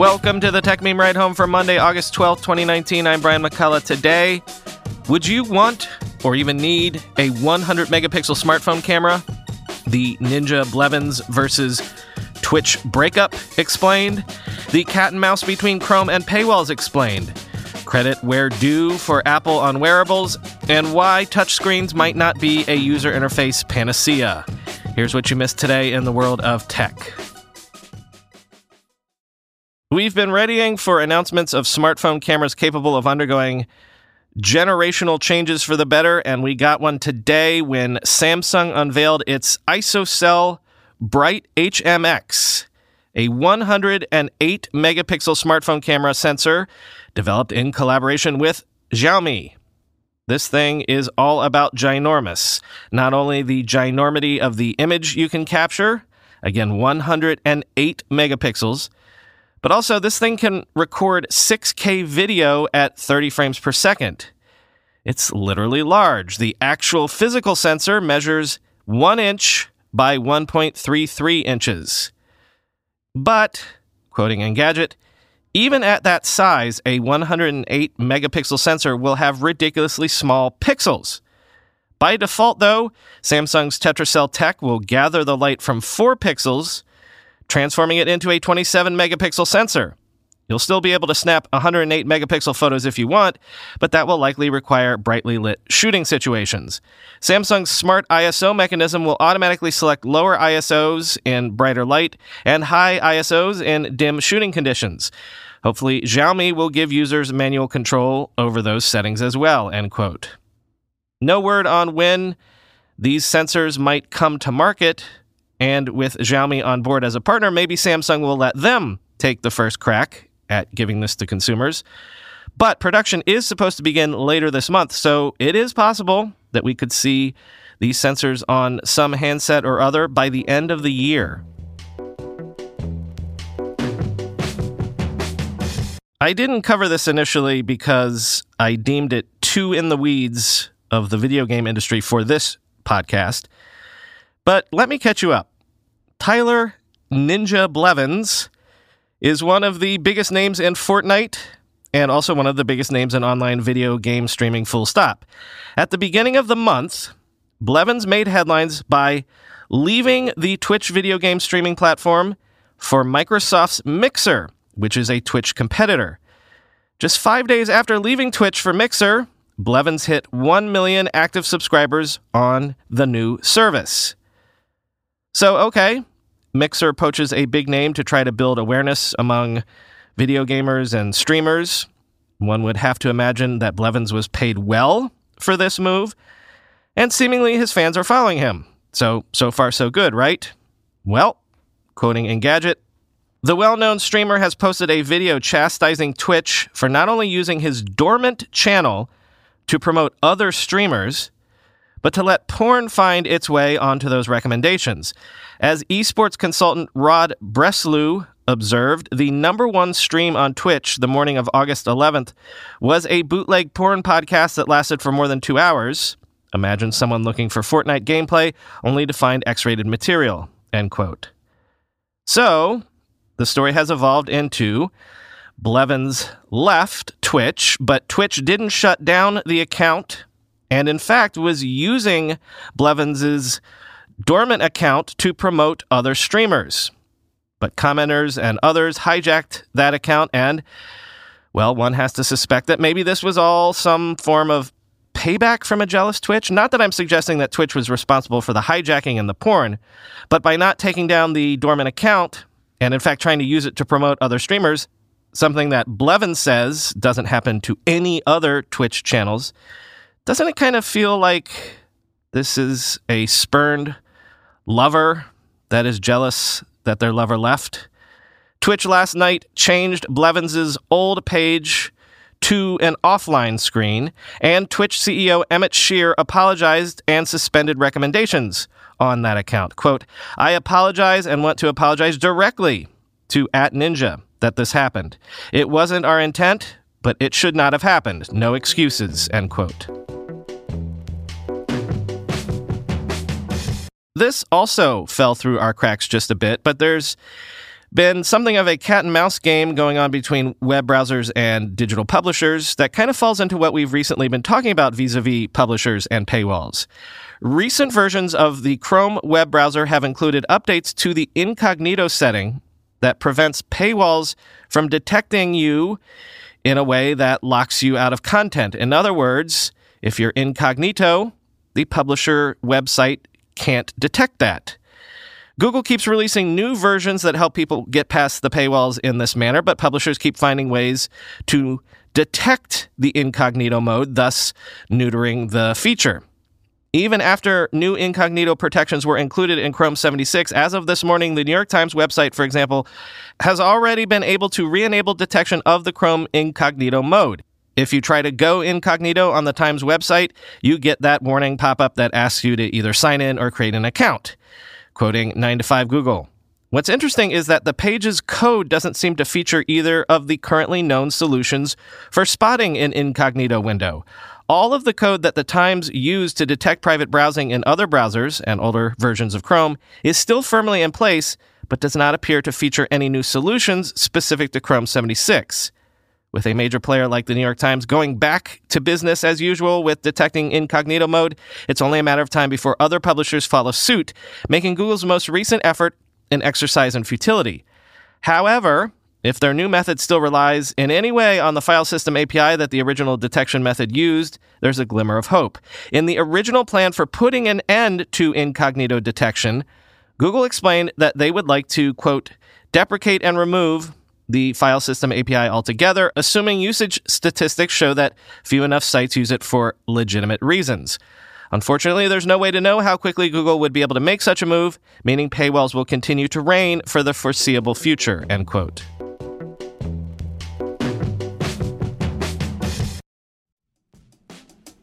Welcome to the Techmeme Ride Home for Monday, August 12th, 2019. I'm Brian McCullough. Today, would you want or even need a 100 megapixel smartphone camera? The Ninja Blevins versus Twitch breakup explained. The cat and mouse between Chrome and paywalls explained. Credit where due for Apple on wearables, and why touchscreens might not be a user interface panacea. Here's what you missed today in the world of tech. We've been readying for announcements of smartphone cameras capable of undergoing generational changes for the better, and we got one today when Samsung unveiled its ISOCELL Bright HMX, a 108 megapixel smartphone camera sensor developed in collaboration with Xiaomi. This thing is all about ginormous. Not only the ginormity of the image you can capture, again, 108 megapixels, but also this thing can record 6K video at 30 frames per second. It's literally large. The actual physical sensor measures 1 inch by 1.33 inches. But, quoting Engadget, even at that size, a 108 megapixel sensor will have ridiculously small pixels. By default, though, Samsung's Tetracell tech will gather the light from 4 pixels, transforming it into a 27 megapixel sensor. You'll still be able to snap 108 megapixel photos if you want, but that will likely require brightly lit shooting situations. Samsung's smart ISO mechanism will automatically select lower ISOs in brighter light and high ISOs in dim shooting conditions. Hopefully, Xiaomi will give users manual control over those settings as well, end quote. No word on when these sensors might come to market, and with Xiaomi on board as a partner, maybe Samsung will let them take the first crack at giving this to consumers. But production is supposed to begin later this month, so it is possible that we could see these sensors on some handset or other by the end of the year. I didn't cover this initially because I deemed it too in the weeds of the video game industry for this podcast. But let me catch you up. Tyler Ninja Blevins is one of the biggest names in Fortnite and also one of the biggest names in online video game streaming, full stop. At the beginning of the month, Blevins made headlines by leaving the Twitch video game streaming platform for Microsoft's Mixer, which is a Twitch competitor. Just five days after leaving Twitch for Mixer, Blevins hit 1 million active subscribers on the new service. So, okay, Mixer poaches a big name to try to build awareness among video gamers and streamers. One would have to imagine that Blevins was paid well for this move, and seemingly his fans are following him. So, so far, so good, right? Well, quoting Engadget, the well known streamer has posted a video chastising Twitch for not only using his dormant channel to promote other streamers, but to let porn find its way onto those recommendations. As esports consultant Rod Breslau observed, the number one stream on Twitch the morning of August 11th was a bootleg porn podcast that lasted for more than two hours. Imagine someone looking for Fortnite gameplay only to find X rated material. End quote. So, the story has evolved into Blevins left Twitch, but Twitch didn't shut down the account and in fact was using Blevins's dormant account to promote other streamers. But commenters and others hijacked that account, and, well, one has to suspect that maybe this was all some form of payback from a jealous Twitch. Not that I'm suggesting that Twitch was responsible for the hijacking and the porn, but by not taking down the dormant account, and in fact trying to use it to promote other streamers, something that Blevin says doesn't happen to any other Twitch channels, doesn't it kind of feel like this is a spurned lover that is jealous that their lover left. Twitch last night changed Blevins' old page to an offline screen, and Twitch CEO Emmett Shear apologized and suspended recommendations on that account. Quote, I apologize and want to apologize directly to at Ninja that this happened. It wasn't our intent, but it should not have happened. No excuses, end quote. This also fell through our cracks just a bit, but there's been something of a cat and mouse game going on between web browsers and digital publishers that kind of falls into what we've recently been talking about vis a vis publishers and paywalls. Recent versions of the Chrome web browser have included updates to the incognito setting that prevents paywalls from detecting you in a way that locks you out of content. In other words, if you're incognito, the publisher website can't detect that. Google keeps releasing new versions that help people get past the paywalls in this manner, but publishers keep finding ways to detect the incognito mode, thus neutering the feature. Even after new incognito protections were included in Chrome 76, as of this morning, the New York Times website, for example, has already been able to re enable detection of the Chrome incognito mode. If you try to go incognito on the Times website, you get that warning pop up that asks you to either sign in or create an account quoting 9 to 5 Google. What's interesting is that the page's code doesn't seem to feature either of the currently known solutions for spotting an incognito window. All of the code that the Times used to detect private browsing in other browsers and older versions of Chrome is still firmly in place, but does not appear to feature any new solutions specific to Chrome 76. With a major player like the New York Times going back to business as usual with detecting incognito mode, it's only a matter of time before other publishers follow suit, making Google's most recent effort an exercise in futility. However, if their new method still relies in any way on the file system API that the original detection method used, there's a glimmer of hope. In the original plan for putting an end to incognito detection, Google explained that they would like to, quote, deprecate and remove the file system API altogether, assuming usage statistics show that few enough sites use it for legitimate reasons. Unfortunately, there's no way to know how quickly Google would be able to make such a move, meaning paywalls will continue to reign for the foreseeable future, end quote.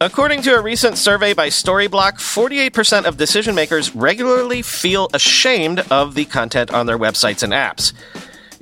According to a recent survey by Storyblok, 48% of decision makers regularly feel ashamed of the content on their websites and apps.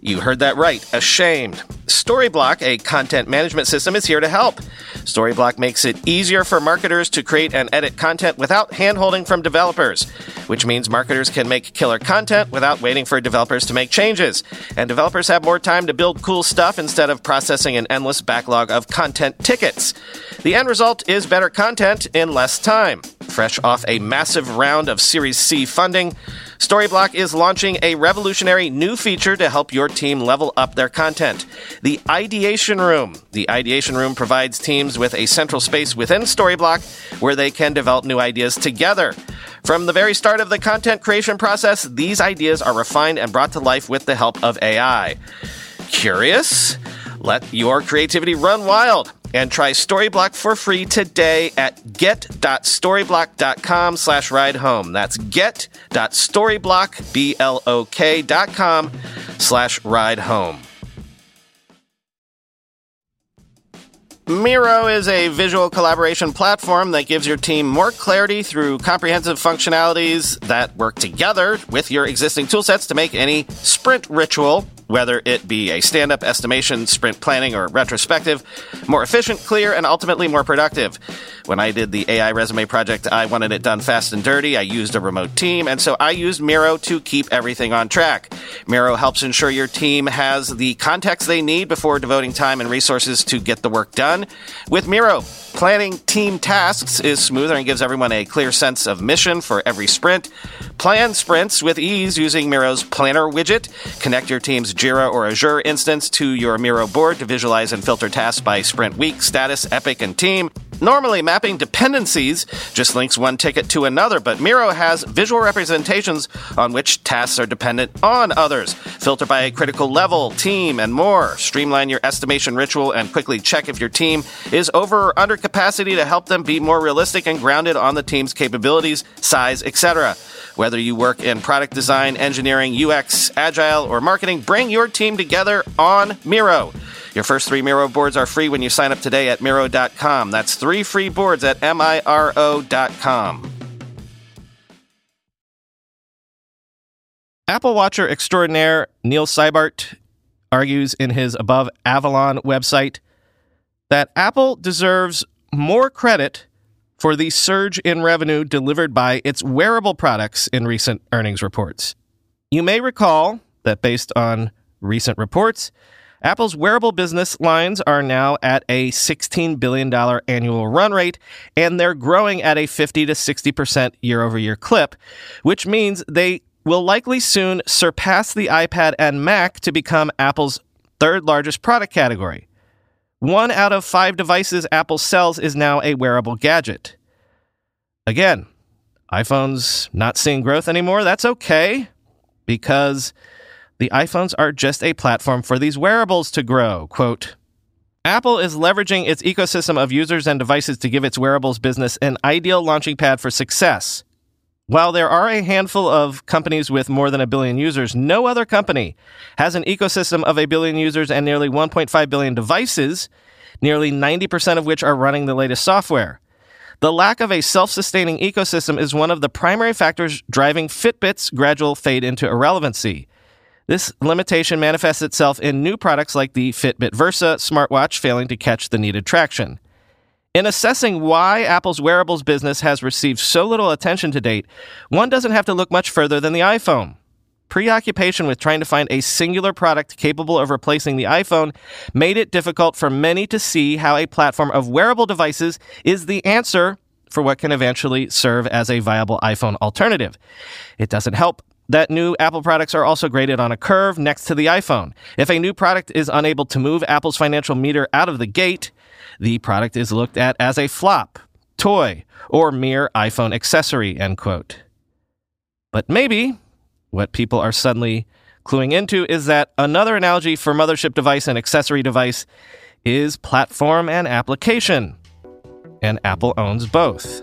You heard that right, ashamed. Storyblok, a content management system, is here to help. Storyblok makes it easier for marketers to create and edit content without handholding from developers, which means marketers can make killer content without waiting for developers to make changes. And developers have more time to build cool stuff instead of processing an endless backlog of content tickets. The end result is better content in less time. Fresh off a massive round of Series C funding, Storyblok is launching a revolutionary new feature to help your team level up their content the Ideation Room. The Ideation Room provides teams with a central space within Storyblok where they can develop new ideas together. From the very start of the content creation process, these ideas are refined and brought to life with the help of AI. Curious? Let your creativity run wild and try Storyblok for free today at get.storyblok.com slash ride home. That's get.storyblok.com slash ride home. Miro is a visual collaboration platform that gives your team more clarity through comprehensive functionalities that work together with your existing toolsets to make any sprint ritual whether it be a stand up estimation, sprint planning, or retrospective, more efficient, clear, and ultimately more productive. When I did the AI resume project, I wanted it done fast and dirty. I used a remote team, and so I used Miro to keep everything on track. Miro helps ensure your team has the context they need before devoting time and resources to get the work done. With Miro, planning team tasks is smoother and gives everyone a clear sense of mission for every sprint. Plan sprints with ease using Miro's Planner widget. Connect your team's Jira or Azure instance to your Miro board to visualize and filter tasks by sprint week, status, epic, and team. Normally, mapping dependencies just links one ticket to another, but Miro has visual representations on which tasks are dependent on others. Filter by a critical level, team, and more. Streamline your estimation ritual and quickly check if your team is over or under capacity to help them be more realistic and grounded on the team's capabilities, size, etc. Whether you work in product design, engineering, UX, agile, or marketing, bring your team together on Miro. Your first three Miro boards are free when you sign up today at Miro.com. That's three free boards at M-I-R-O.com. Apple Watcher extraordinaire Neil Cybart argues in his Above Avalon website that Apple deserves more credit for the surge in revenue delivered by its wearable products in recent earnings reports. You may recall that based on recent reports, Apple's wearable business lines are now at a $16 billion annual run rate, and they're growing at a 50 to 60% year over year clip, which means they will likely soon surpass the iPad and Mac to become Apple's third largest product category. One out of five devices Apple sells is now a wearable gadget. Again, iPhone's not seeing growth anymore. That's okay because the iPhones are just a platform for these wearables to grow. Quote, Apple is leveraging its ecosystem of users and devices to give its wearables business an ideal launching pad for success. While there are a handful of companies with more than a billion users, no other company has an ecosystem of a billion users and nearly 1.5 billion devices, nearly 90% of which are running the latest software. The lack of a self sustaining ecosystem is one of the primary factors driving Fitbit's gradual fade into irrelevancy. This limitation manifests itself in new products like the Fitbit Versa smartwatch failing to catch the needed traction. In assessing why Apple's wearables business has received so little attention to date, one doesn't have to look much further than the iPhone. Preoccupation with trying to find a singular product capable of replacing the iPhone made it difficult for many to see how a platform of wearable devices is the answer for what can eventually serve as a viable iPhone alternative. It doesn't help that new Apple products are also graded on a curve next to the iPhone. If a new product is unable to move Apple's financial meter out of the gate, the product is looked at as a flop, toy, or mere iPhone accessory, end quote. But maybe what people are suddenly cluing into is that another analogy for mothership device and accessory device is platform and application. And Apple owns both.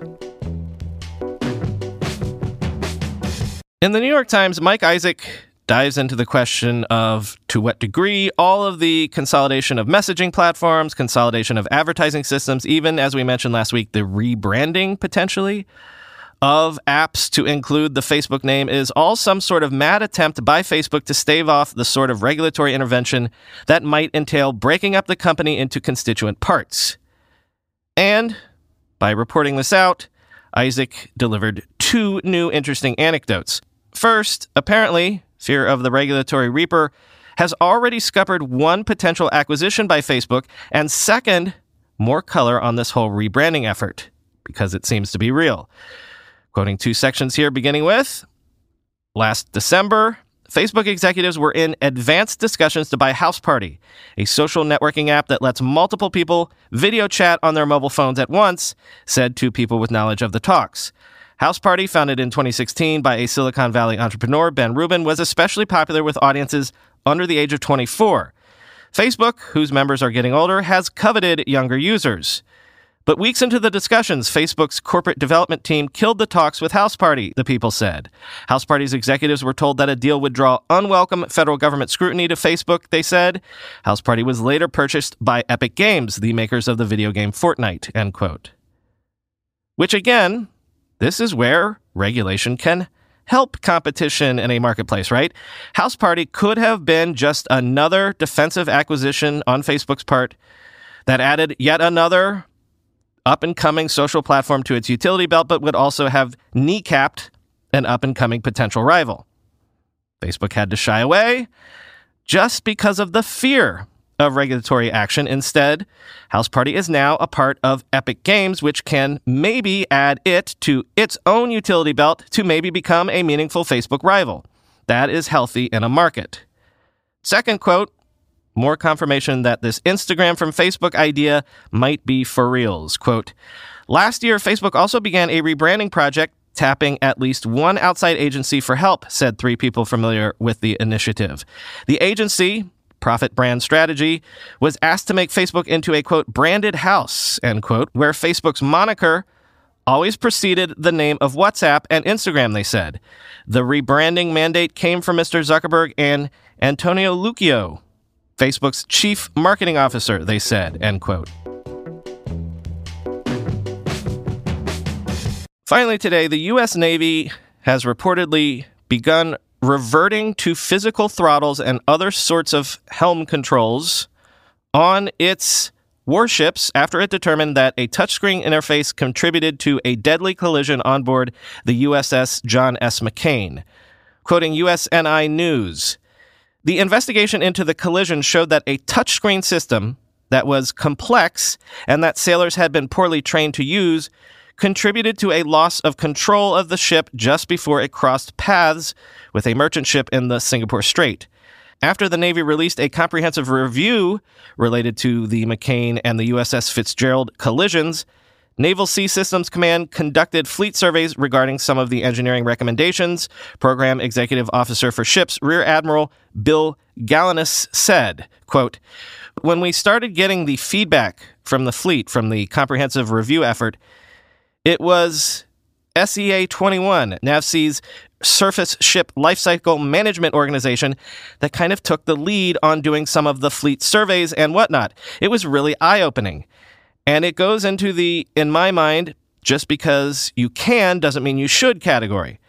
In the New York Times, Mike Isaac dives into the question of to what degree all of the consolidation of messaging platforms, consolidation of advertising systems, even as we mentioned last week, the rebranding potentially of apps to include the Facebook name is all some sort of mad attempt by Facebook to stave off the sort of regulatory intervention that might entail breaking up the company into constituent parts. And by reporting this out, Isaac delivered two new interesting anecdotes. First, apparently, fear of the regulatory reaper has already scuppered one potential acquisition by Facebook, and second, more color on this whole rebranding effort, because it seems to be real. Quoting two sections here, beginning with Last December, Facebook executives were in advanced discussions to buy Houseparty, a social networking app that lets multiple people video chat on their mobile phones at once, said two people with knowledge of the talks. Houseparty, founded in 2016 by a Silicon Valley entrepreneur, Ben Rubin, was especially popular with audiences under the age of 24. Facebook, whose members are getting older, has coveted younger users. But weeks into the discussions, Facebook's corporate development team killed the talks with Houseparty, the people said. Houseparty's executives were told that a deal would draw unwelcome federal government scrutiny to Facebook, they said. Houseparty was later purchased by Epic Games, the makers of the video game Fortnite, end quote. Which again, this is where regulation can help competition in a marketplace, right? Houseparty could have been just another defensive acquisition on Facebook's part that added yet another up and coming social platform to its utility belt, but would also have kneecapped an up and coming potential rival. Facebook had to shy away just because of the fear of regulatory action. Instead, Houseparty is now a part of Epic Games, which can maybe add it to its own utility belt to maybe become a meaningful Facebook rival. That is healthy in a market. Second quote More confirmation that this Instagram from Facebook idea might be for reals. Quote, Last year, Facebook also began a rebranding project tapping at least one outside agency for help, said three people familiar with the initiative. The agency, Prophet Brand Strategy, was asked to make Facebook into a quote, branded house, end quote, where Facebook's moniker always preceded the name of WhatsApp and Instagram, they said. The rebranding mandate came from Mr. Zuckerberg and Antonio Lucio, Facebook's chief marketing officer, they said, end quote. Finally, today, the U.S. Navy has reportedly begun reverting to physical throttles and other sorts of helm controls on its warships after it determined that a touchscreen interface contributed to a deadly collision on board the USS John S. McCain. Quoting USNI News, the investigation into the collision showed that a touchscreen system that was complex and that sailors had been poorly trained to use contributed to a loss of control of the ship just before it crossed paths with a merchant ship in the Singapore Strait. After the Navy released a comprehensive review related to the McCain and the USS Fitzgerald collisions, Naval Sea Systems Command conducted fleet surveys regarding some of the engineering recommendations. Program Executive Officer for Ships, Rear Admiral Bill Galinis said, quote, When we started getting the feedback from the fleet from the comprehensive review effort, it was SEA 21, NAVSEA's surface ship lifecycle management organization, that kind of took the lead on doing some of the fleet surveys and whatnot. It was really eye opening. And it goes into the, in my mind, just because you can doesn't mean you should category.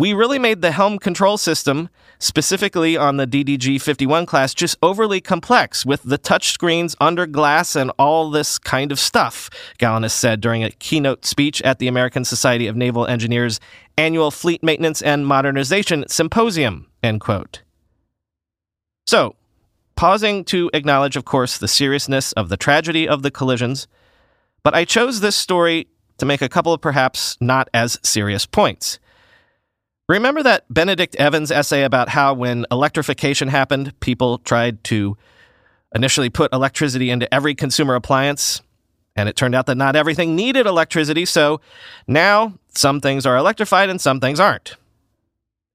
We really made the helm control system, specifically on the DDG 51 class, just overly complex with the touchscreens under glass and all this kind of stuff, Galinis said during a keynote speech at the American Society of Naval Engineers annual Fleet Maintenance and Modernization Symposium, end quote. So, pausing to acknowledge, of course, the seriousness of the tragedy of the collisions, but I chose this story to make a couple of perhaps not as serious points. Remember that Benedict Evans essay about how when electrification happened, people tried to initially put electricity into every consumer appliance? And it turned out that not everything needed electricity, so now some things are electrified and some things aren't.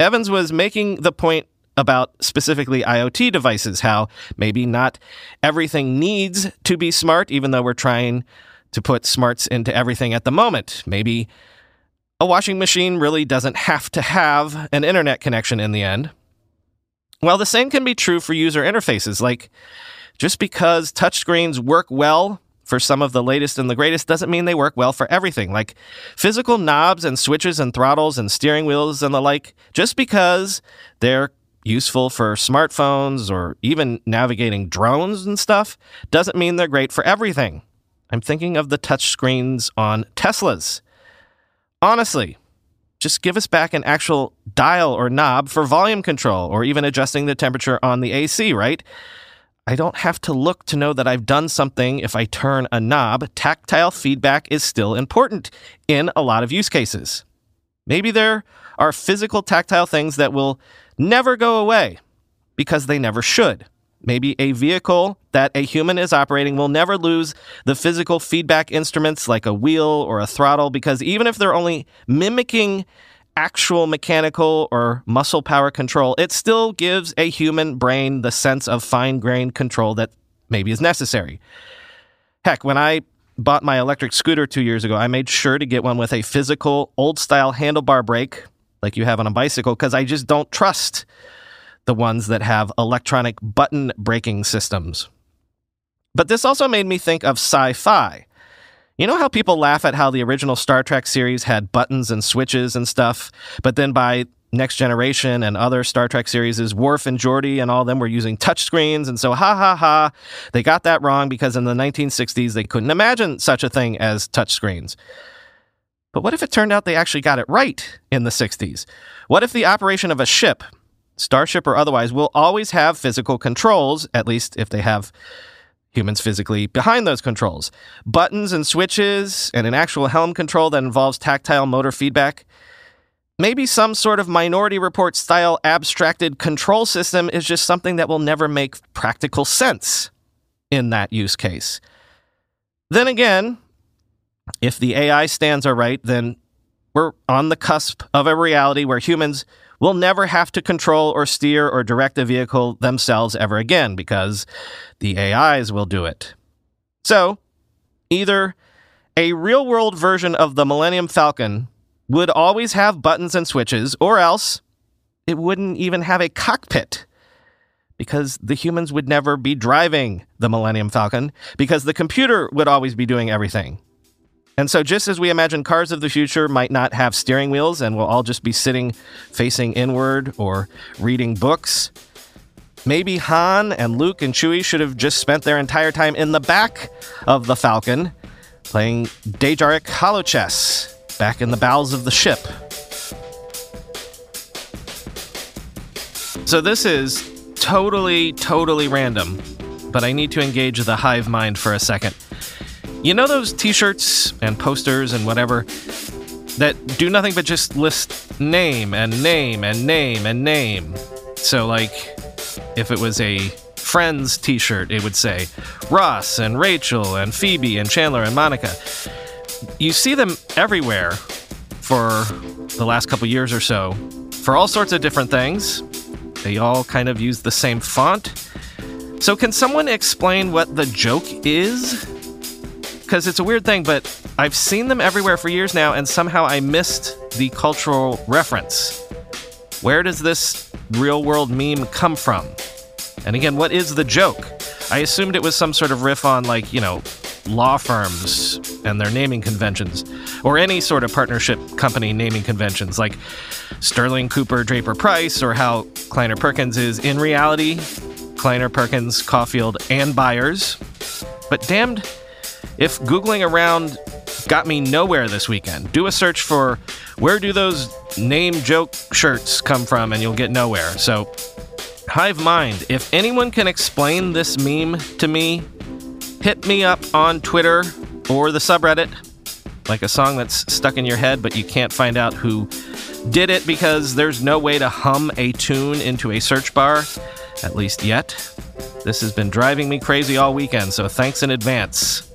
Evans was making the point about specifically IoT devices, how maybe not everything needs to be smart, even though we're trying to put smarts into everything at the moment. Maybe a washing machine really doesn't have to have an internet connection in the end. Well, the same can be true for user interfaces. Like, just because touchscreens work well for some of the latest and the greatest doesn't mean they work well for everything. Like, physical knobs and switches and throttles and steering wheels and the like, just because they're useful for smartphones or even navigating drones and stuff, doesn't mean they're great for everything. I'm thinking of the touchscreens on Teslas. Honestly, just give us back an actual dial or knob for volume control or even adjusting the temperature on the AC, right? I don't have to look to know that I've done something if I turn a knob. Tactile feedback is still important in a lot of use cases. Maybe there are physical tactile things that will never go away because they never should. Maybe a vehicle that a human is operating will never lose the physical feedback instruments like a wheel or a throttle because even if they're only mimicking actual mechanical or muscle power control, it still gives a human brain the sense of fine grained control that maybe is necessary. Heck, when I bought my electric scooter two years ago, I made sure to get one with a physical, old style handlebar brake like you have on a bicycle because I just don't trust the ones that have electronic button braking systems. But this also made me think of sci fi. You know how people laugh at how the original Star Trek series had buttons and switches and stuff, but then by Next Generation and other Star Trek series, Worf and Geordi and all them were using touchscreens, and so ha ha ha, they got that wrong because in the 1960s they couldn't imagine such a thing as touchscreens. But what if it turned out they actually got it right in the 60s? What if the operation of a ship Starship or otherwise, will always have physical controls, at least if they have humans physically behind those controls. Buttons and switches and an actual helm control that involves tactile motor feedback. Maybe some sort of minority report style abstracted control system is just something that will never make practical sense in that use case. Then again, if the AI stands are right, then we're on the cusp of a reality where humans will never have to control or steer or direct a vehicle themselves ever again because the AIs will do it. So, either a real world version of the Millennium Falcon would always have buttons and switches, or else it wouldn't even have a cockpit because the humans would never be driving the Millennium Falcon because the computer would always be doing everything. And so, just as we imagine cars of the future might not have steering wheels and we'll all just be sitting facing inward or reading books, maybe Han and Luke and Chewie should have just spent their entire time in the back of the Falcon playing Dejarik holochess back in the bowels of the ship. So, this is totally, totally random, but I need to engage the hive mind for a second. You know those t shirts and posters and whatever that do nothing but just list name and name and name and name? So, like, if it was a Friends t shirt, it would say Ross and Rachel and Phoebe and Chandler and Monica. You see them everywhere for the last couple years or so for all sorts of different things. They all kind of use the same font. So, can someone explain what the joke is? Because it's a weird thing, but I've seen them everywhere for years now, and somehow I missed the cultural reference. Where does this real world meme come from? And again, what is the joke? I assumed it was some sort of riff on, like, you know, law firms and their naming conventions, or any sort of partnership company naming conventions, like Sterling Cooper Draper Pryce, or how Kleiner Perkins is in reality Kleiner Perkins, Caufield, and Byers. But damned if Googling around got me nowhere this weekend, do a search for where do those name joke shirts come from and you'll get nowhere. So, Hive Mind, if anyone can explain this meme to me, hit me up on Twitter or the subreddit, like a song that's stuck in your head, but you can't find out who did it because there's no way to hum a tune into a search bar, at least yet. This has been driving me crazy all weekend, so thanks in advance.